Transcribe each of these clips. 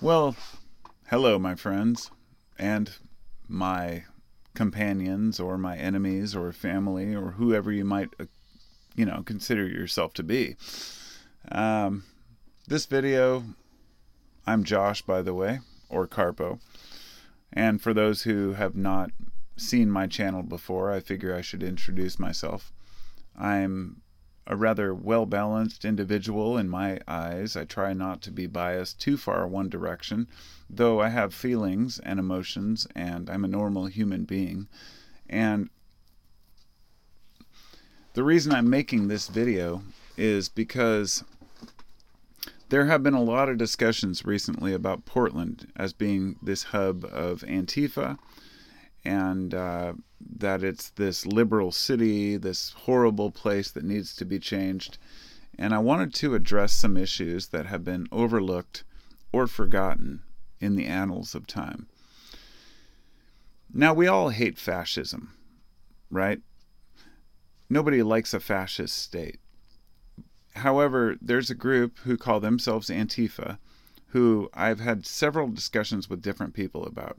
Well, hello, my friends, and my companions, or my enemies, or family, or whoever you might, uh, you know, consider yourself to be. Um, this video, I'm Josh, by the way, or Carpo. And for those who have not seen my channel before, I figure I should introduce myself. I'm a rather well balanced individual in my eyes. I try not to be biased too far one direction, though I have feelings and emotions, and I'm a normal human being. And the reason I'm making this video is because there have been a lot of discussions recently about Portland as being this hub of Antifa and uh, that it's this liberal city, this horrible place that needs to be changed. And I wanted to address some issues that have been overlooked or forgotten in the annals of time. Now, we all hate fascism, right? Nobody likes a fascist state. However, there's a group who call themselves Antifa who I've had several discussions with different people about.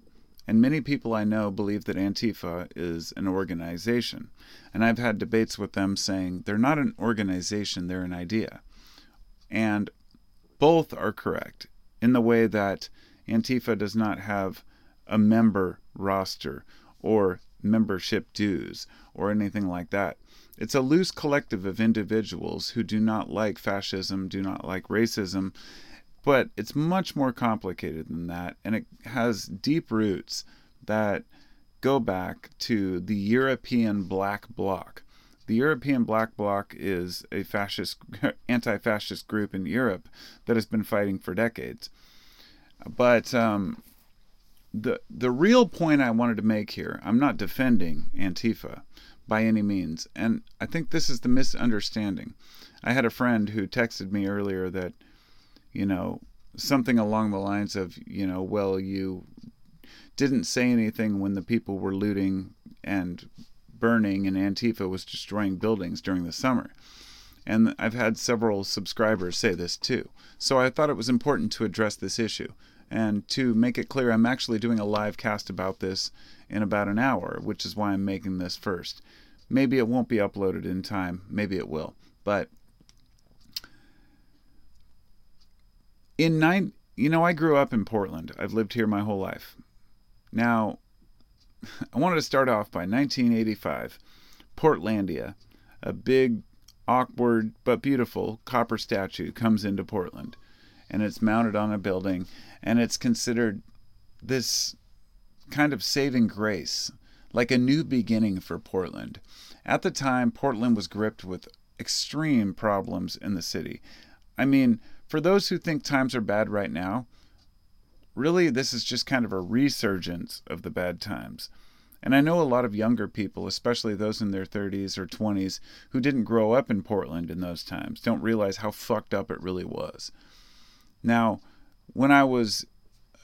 And many people I know believe that Antifa is an organization. And I've had debates with them saying they're not an organization, they're an idea. And both are correct in the way that Antifa does not have a member roster or membership dues or anything like that. It's a loose collective of individuals who do not like fascism, do not like racism, but it's much more complicated than that, and it has deep roots that go back to the European Black Bloc. The European Black Bloc is a fascist, anti-fascist group in Europe that has been fighting for decades. But um, the the real point I wanted to make here, I'm not defending Antifa by any means, and I think this is the misunderstanding. I had a friend who texted me earlier that you know, something along the lines of, you know, well, you didn't say anything when the people were looting and burning and Antifa was destroying buildings during the summer. And I've had several subscribers say this too. So I thought it was important to address this issue. And to make it clear, I'm actually doing a live cast about this in about an hour, which is why I'm making this first. Maybe it won't be uploaded in time, maybe it will. But in nine you know i grew up in portland. I've lived here my whole life. Now i wanted to start off by 1985 portlandia a big awkward but beautiful copper statue comes into portland and it's mounted on a building and it's considered this kind of saving grace like a new beginning for portland. At the time portland was gripped with extreme problems in the city. I mean for those who think times are bad right now, really this is just kind of a resurgence of the bad times. And I know a lot of younger people, especially those in their 30s or 20s, who didn't grow up in Portland in those times, don't realize how fucked up it really was. Now, when I was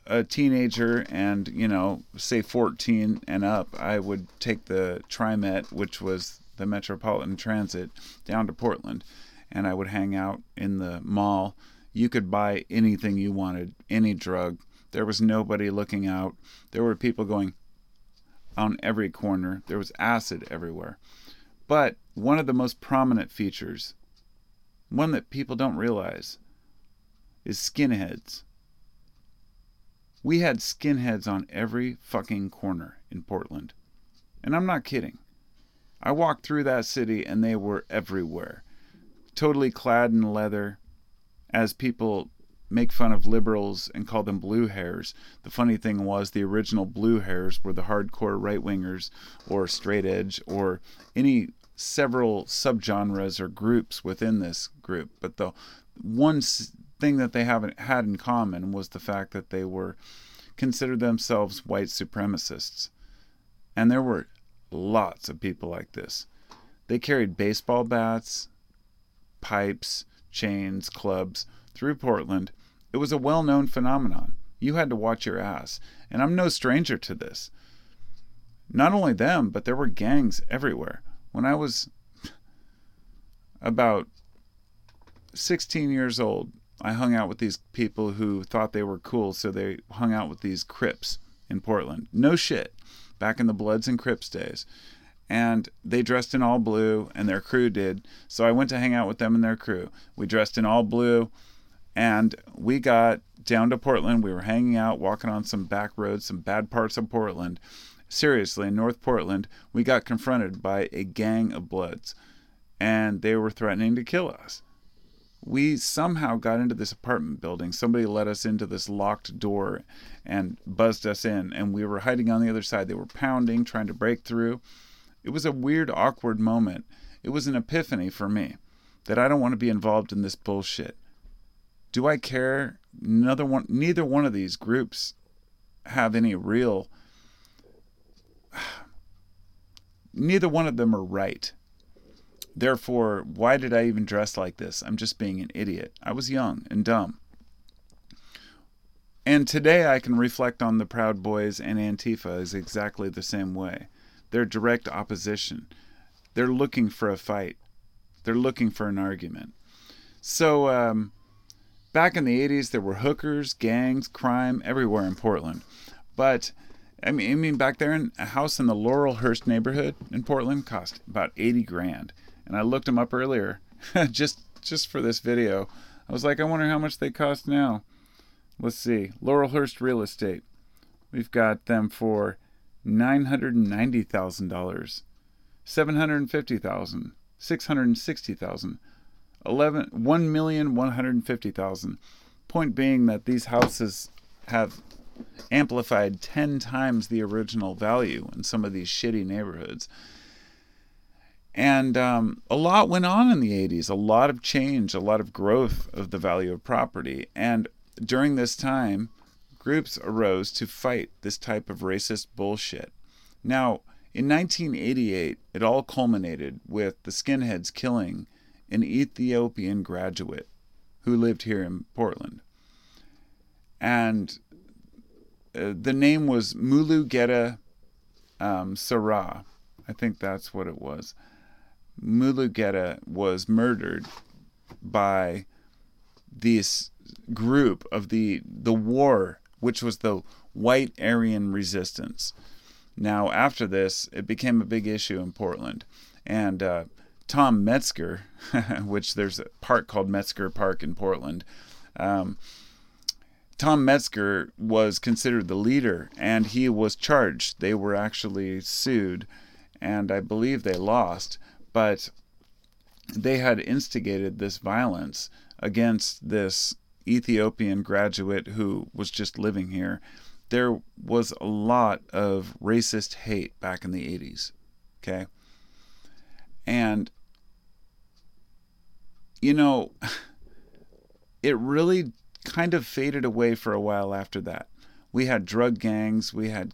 a teenager and, you know, say 14 and up, I would take the TriMet, which was the Metropolitan Transit, down to Portland, and I would hang out in the mall you could buy anything you wanted, any drug. There was nobody looking out. There were people going on every corner. There was acid everywhere. But one of the most prominent features, one that people don't realize, is skinheads. We had skinheads on every fucking corner in Portland. And I'm not kidding. I walked through that city and they were everywhere. Totally clad in leather, as people make fun of liberals and call them blue hairs. The funny thing was the original blue hairs were the hardcore right wingers or straight edge or any several subgenres or groups within this group. But the one thing that they haven't had in common was the fact that they were considered themselves white supremacists. And there were lots of people like this. They carried baseball bats, pipes, chains, clubs through Portland, it was a well known phenomenon. You had to watch your ass. And I'm no stranger to this. Not only them, but there were gangs everywhere. When I was about 16 years old, I hung out with these people who thought they were cool, so they hung out with these Crips in Portland. No shit. Back in the Bloods and Crips days. And they dressed in all blue, and their crew did. So I went to hang out with them and their crew. We dressed in all blue, and we got down to Portland. We were hanging out, walking on some back roads, some bad parts of Portland. Seriously, in North Portland, we got confronted by a gang of Bloods, and they were threatening to kill us we somehow got into this apartment building. Somebody let us into this locked door and buzzed us in, and we were hiding on the other side. They were pounding, trying to break through. It was a weird, awkward moment. It was an epiphany for me that I don't want to be involved in this bullshit. Do I care? Another one, neither one of these groups have any real. Neither one of them are right. Therefore, why did I even dress like this? I'm just being an idiot. I was young and dumb. And today I can reflect on the Proud Boys and Antifa as exactly the same way. They're direct opposition. They're looking for a fight. They're looking for an argument. So, um, back in the 80s, there were hookers, gangs, crime everywhere in Portland. But I mean, I mean, back there, in a house in the Laurelhurst neighborhood in Portland cost about 80 grand and I looked them up earlier, just just for this video. I was like, I wonder how much they cost now. Let's see, Laurelhurst Real Estate. We've got them for nine hundred and ninety thousand dollars, seven hundred and fifty thousand, six hundred and sixty thousand, eleven one million one hundred and fifty thousand. Point being that these houses have amplified ten times the original value in some of these shitty neighborhoods. And um, a lot went on in the 80s, a lot of change, a lot of growth of the value of property. And during this time, groups arose to fight this type of racist bullshit. Now, in 1988, it all culminated with the skinheads killing an Ethiopian graduate who lived here in Portland. And uh, the name was Mulugeta um, Seraw. I think that's what it was. Mulugeta was murdered by this group of the the war, which was the White Aryan Resistance. Now, after this, it became a big issue in Portland, and uh, Tom Metzger, which there's a park called Metzger Park in Portland. Um, Tom Metzger was considered the leader, and he was charged. They were actually sued, and I believe they lost but they had instigated this violence against this Ethiopian graduate who was just living here. There was a lot of racist hate back in the 80s. Okay. And, you know, it really kind of faded away for a while after that. We had drug gangs, we had,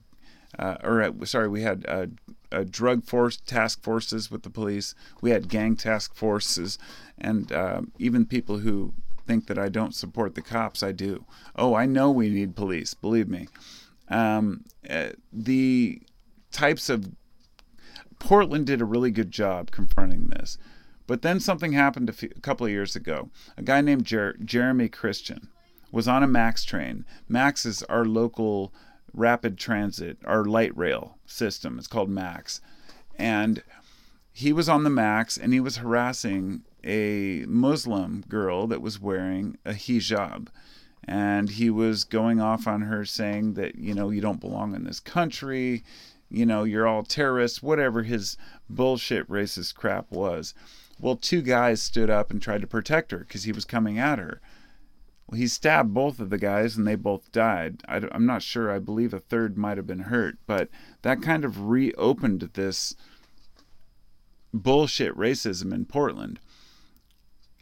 uh, or uh, sorry, we had uh, uh, drug force task forces with the police. We had gang task forces, and uh, even people who think that I don't support the cops, I do. Oh, I know we need police. Believe me. Um, uh, the types of Portland did a really good job confronting this, but then something happened a, few, a couple of years ago. A guy named Jer- Jeremy Christian was on a Max train. Max is our local rapid transit, our light rail system. It's called MAX. And he was on the MAX and he was harassing a Muslim girl that was wearing a hijab. And he was going off on her saying that, you know, you don't belong in this country, you know, you're all terrorists, whatever his bullshit racist crap was. Well, two guys stood up and tried to protect her because he was coming at her Well, he stabbed both of the guys and they both died. I, am not sure. I believe a third might have been hurt, but that kind of reopened this bullshit racism in Portland.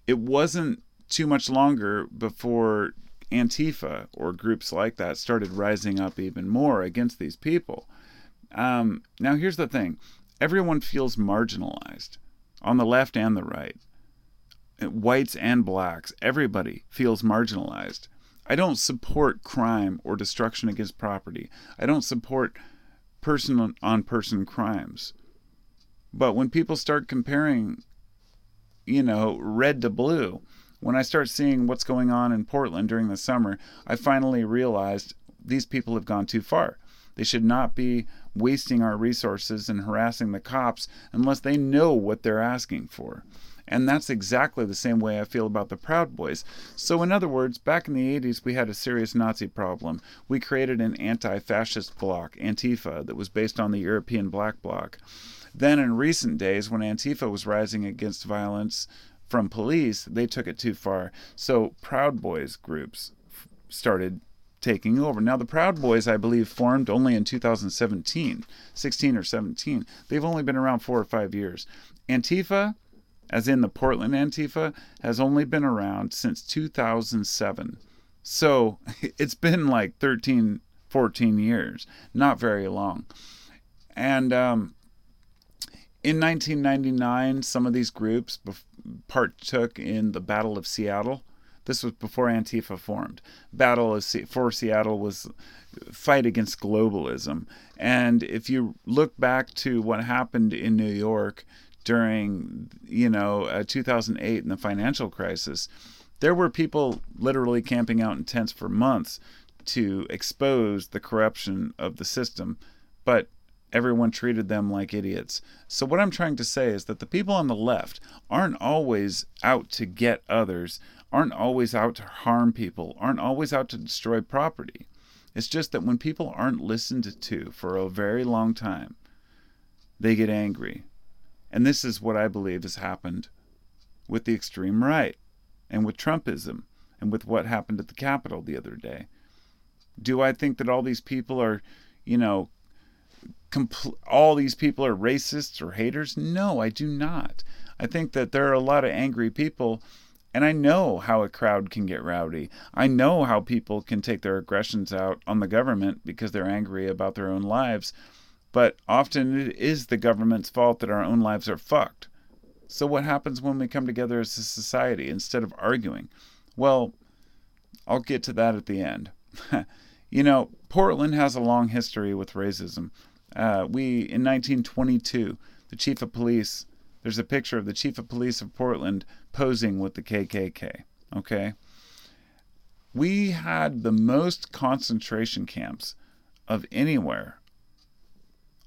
It wasn't too much longer before Antifa or groups like that started rising up even more against these people. Um, now, here's the thing everyone feels marginalized on the left and the right whites and blacks, everybody feels marginalized. I don't support crime or destruction against property. I don't support person on person crimes. But when people start comparing, you know, red to blue, when I start seeing what's going on in Portland during the summer, I finally realized these people have gone too far. They should not be wasting our resources and harassing the cops unless they know what they're asking for. And that's exactly the same way I feel about the Proud Boys. So, in other words, back in the 80s, we had a serious Nazi problem. We created an anti fascist bloc, Antifa, that was based on the European Black Bloc. Then, in recent days, when Antifa was rising against violence from police, they took it too far. So, Proud Boys groups started taking over. Now, the Proud Boys, I believe, formed only in 2017, 16 or 17. They've only been around four or five years. Antifa, as in the Portland Antifa, has only been around since 2007. So it's been like 13, 14 years, not very long. And um, in 1999, some of these groups partook in the Battle of Seattle. This was before Antifa formed. Battle of for Seattle was fight against globalism. And if you look back to what happened in New York during, you know, uh, 2008 and the financial crisis, there were people literally camping out in tents for months to expose the corruption of the system, but everyone treated them like idiots. So, what I'm trying to say is that the people on the left aren't always out to get others, aren't always out to harm people, aren't always out to destroy property. It's just that when people aren't listened to for a very long time, they get angry and this is what I believe has happened with the extreme right and with Trumpism and with what happened at the Capitol the other day. Do I think that all these people are, you know, compl- all these people are racists or haters? No, I do not. I think that there are a lot of angry people, and I know how a crowd can get rowdy. I know how people can take their aggressions out on the government because they're angry about their own lives but often it is the government's fault that our own lives are fucked. So, what happens when we come together as a society instead of arguing? Well, I'll get to that at the end. you know, Portland has a long history with racism. Uh, we, in 1922, the chief of police, there's a picture of the chief of police of Portland posing with the KKK. Okay? We had the most concentration camps of anywhere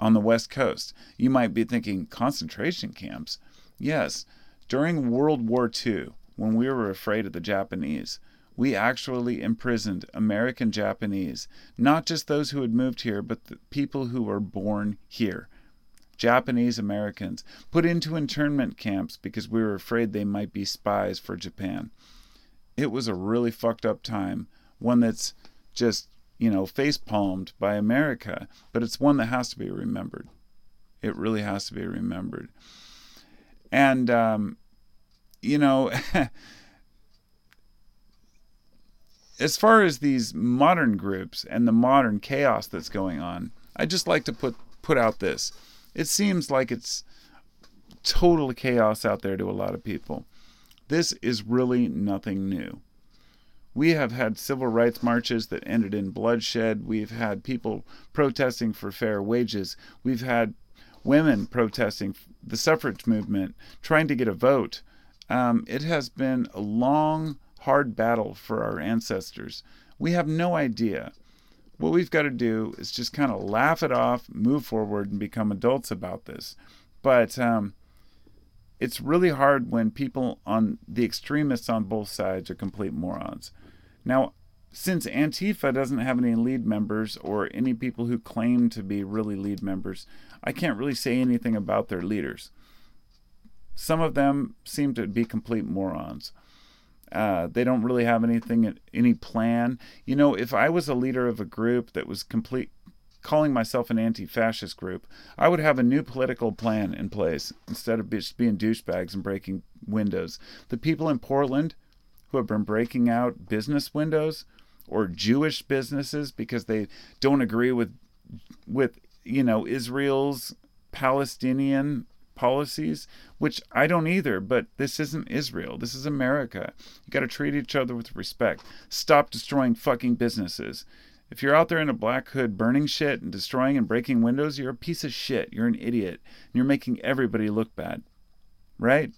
on the West Coast. You might be thinking concentration camps. Yes, during World War II, when we were afraid of the Japanese, we actually imprisoned American Japanese, not just those who had moved here, but the people who were born here. Japanese Americans put into internment camps because we were afraid they might be spies for Japan. It was a really fucked up time, one that's just you know, face palmed by America, but it's one that has to be remembered. It really has to be remembered. And, um, you know, as far as these modern groups and the modern chaos that's going on, I just like to put put out this. It seems like it's total chaos out there to a lot of people. This is really nothing new. We have had civil rights marches that ended in bloodshed. We've had people protesting for fair wages. We've had women protesting the suffrage movement, trying to get a vote. Um, it has been a long, hard battle for our ancestors. We have no idea. What we've got to do is just kind of laugh it off, move forward, and become adults about this. But um, it's really hard when people on the extremists on both sides are complete morons. Now, since Antifa doesn't have any lead members or any people who claim to be really lead members, I can't really say anything about their leaders. Some of them seem to be complete morons. Uh, they don't really have anything, any plan. You know, if I was a leader of a group that was complete, calling myself an anti-fascist group, I would have a new political plan in place instead of just being douchebags and breaking windows. The people in Portland who have been breaking out business windows or Jewish businesses because they don't agree with with you know Israel's Palestinian policies, which I don't either, but this isn't Israel. This is America. You got to treat each other with respect. Stop destroying fucking businesses. If you're out there in a black hood burning shit and destroying and breaking windows, you're a piece of shit. You're an idiot. And you're making everybody look bad. Right?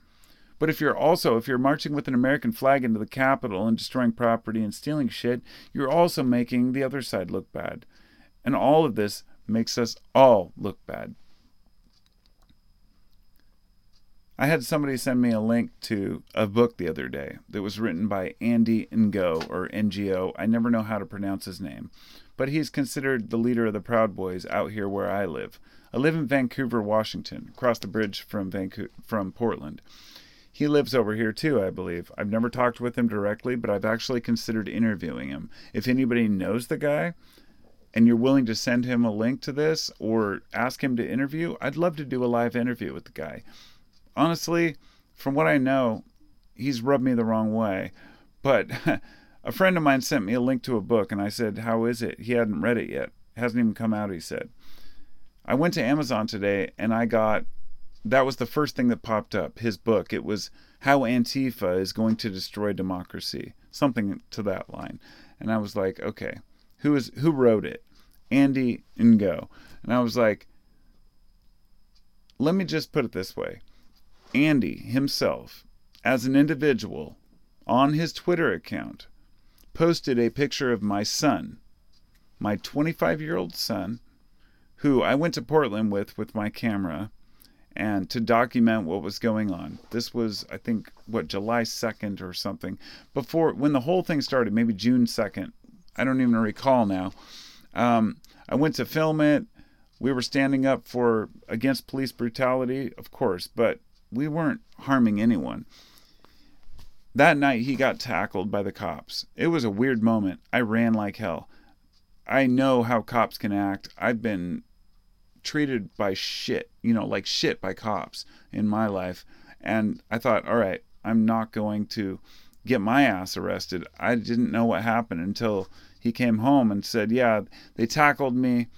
But if you're also if you're marching with an American flag into the Capitol and destroying property and stealing shit, you're also making the other side look bad. And all of this makes us all look bad. I had somebody send me a link to a book the other day that was written by Andy Ngo or NGO. I never know how to pronounce his name, but he's considered the leader of the Proud Boys out here where I live. I live in Vancouver, Washington, across the bridge from Vancouver, from Portland. He lives over here too, I believe. I've never talked with him directly, but I've actually considered interviewing him. If anybody knows the guy and you're willing to send him a link to this or ask him to interview, I'd love to do a live interview with the guy honestly, from what I know, he's rubbed me the wrong way. But a friend of mine sent me a link to a book, and I said, How is it? He hadn't read it yet. It hasn't even come out, he said. I went to Amazon today and I got that was the first thing that popped up his book. It was How Antifa is Going to Destroy Democracy, something to that line. And I was like, Okay, who is who wrote it? Andy Ngo. And I was like, let me just put it this way Andy himself, as an individual, on his Twitter account, posted a picture of my son, my 25 year old son, who I went to Portland with with my camera and to document what was going on. This was, I think, what, July 2nd or something. Before, when the whole thing started, maybe June 2nd. I don't even recall now. Um, I went to film it. We were standing up for against police brutality, of course, but we weren't harming anyone. That night, he got tackled by the cops. It was a weird moment. I ran like hell. I know how cops can act. I've been treated by shit, you know, like shit by cops in my life. And I thought, all right, I'm not going to get my ass arrested. I didn't know what happened until he came home and said, yeah, they tackled me.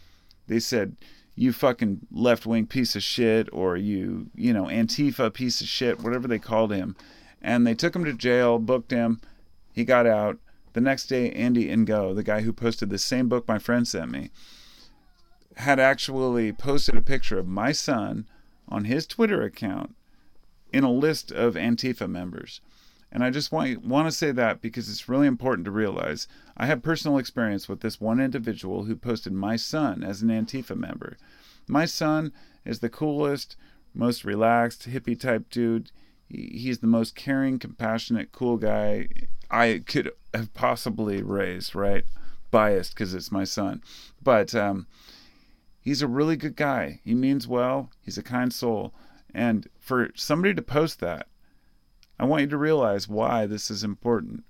They said, you fucking left wing piece of shit or you, you know, Antifa piece of shit, whatever they called him. And they took him to jail, booked him. He got out. The next day, Andy Ngo, the guy who posted the same book my friend sent me, had actually posted a picture of my son on his Twitter account in a list of Antifa members. And I just want want to say that because it's really important to realize I have personal experience with this one individual who posted my son as an Antifa member. My son is the coolest, most relaxed, hippie type dude. He's the most caring, compassionate, cool guy I could have possibly raised, right? Biased because it's my son. But um, he's a really good guy. He means well, he's a kind soul. And for somebody to post that, I want you to realize why this is important.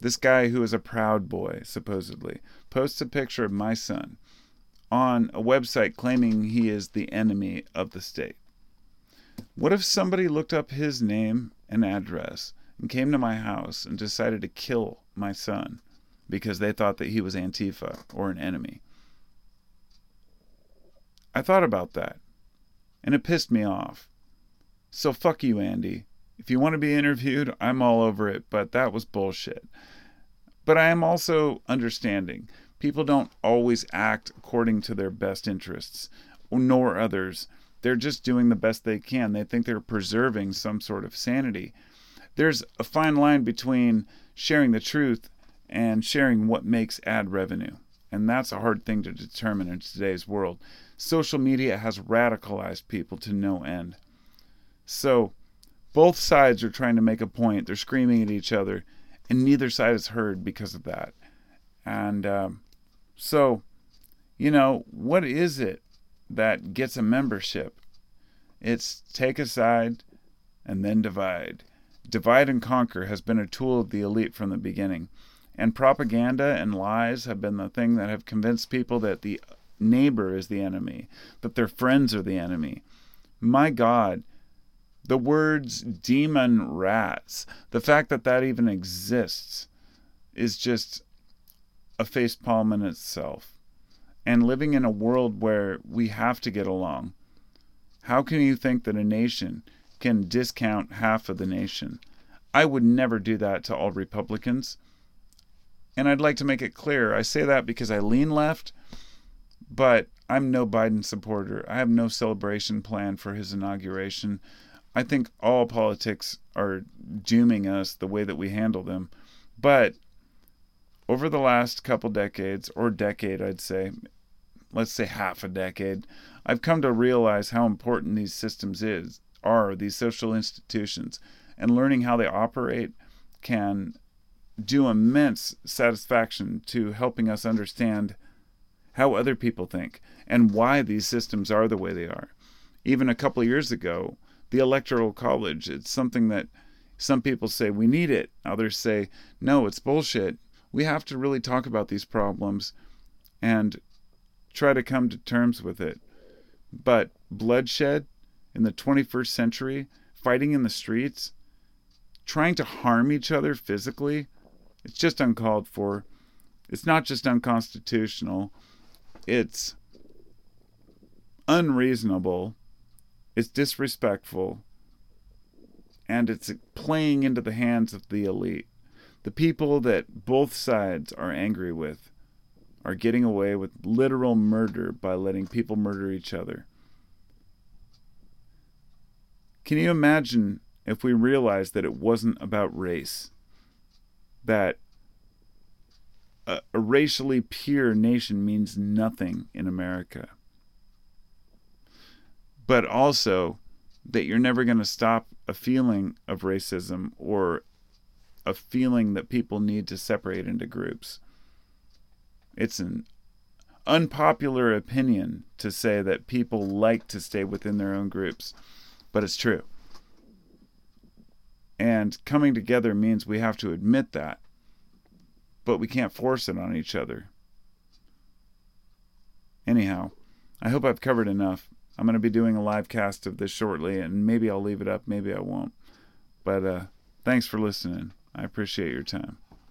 This guy, who is a proud boy, supposedly, posts a picture of my son on a website claiming he is the enemy of the state. What if somebody looked up his name and address and came to my house and decided to kill my son because they thought that he was Antifa or an enemy? I thought about that, and it pissed me off. So fuck you, Andy. If you want to be interviewed, I'm all over it, but that was bullshit. But I am also understanding. People don't always act according to their best interests, nor others. They're just doing the best they can. They think they're preserving some sort of sanity. There's a fine line between sharing the truth and sharing what makes ad revenue. And that's a hard thing to determine in today's world. Social media has radicalized people to no end. So, both sides are trying to make a point. They're screaming at each other, and neither side is heard because of that. And um, so, you know, what is it that gets a membership? It's take a side and then divide. Divide and conquer has been a tool of the elite from the beginning. And propaganda and lies have been the thing that have convinced people that the neighbor is the enemy, that their friends are the enemy. My God, the words demon rats, the fact that that even exists, is just a facepalm in itself. And living in a world where we have to get along, how can you think that a nation can discount half of the nation? I would never do that to all Republicans. And I'd like to make it clear I say that because I lean left, but I'm no Biden supporter. I have no celebration plan for his inauguration. I think all politics are dooming us the way that we handle them. But over the last couple decades, or decade, I'd say, let's say half a decade, I've come to realize how important these systems is are these social institutions, and learning how they operate can do immense satisfaction to helping us understand how other people think and why these systems are the way they are. Even a couple years ago, the electoral college, it's something that some people say we need it, others say no, it's bullshit. We have to really talk about these problems and try to come to terms with it. But bloodshed in the 21st century, fighting in the streets, trying to harm each other physically, it's just uncalled for. It's not just unconstitutional, it's unreasonable, it's disrespectful, and it's playing into the hands of the elite. The people that both sides are angry with are getting away with literal murder by letting people murder each other. Can you imagine if we realized that it wasn't about race? That a, a racially pure nation means nothing in America. But also that you're never going to stop a feeling of racism or a feeling that people need to separate into groups. It's an unpopular opinion to say that people like to stay within their own groups, but it's true. And coming together means we have to admit that, but we can't force it on each other. Anyhow, I hope I've covered enough. I'm going to be doing a live cast of this shortly, and maybe I'll leave it up, maybe I won't. But uh, thanks for listening. I appreciate your time.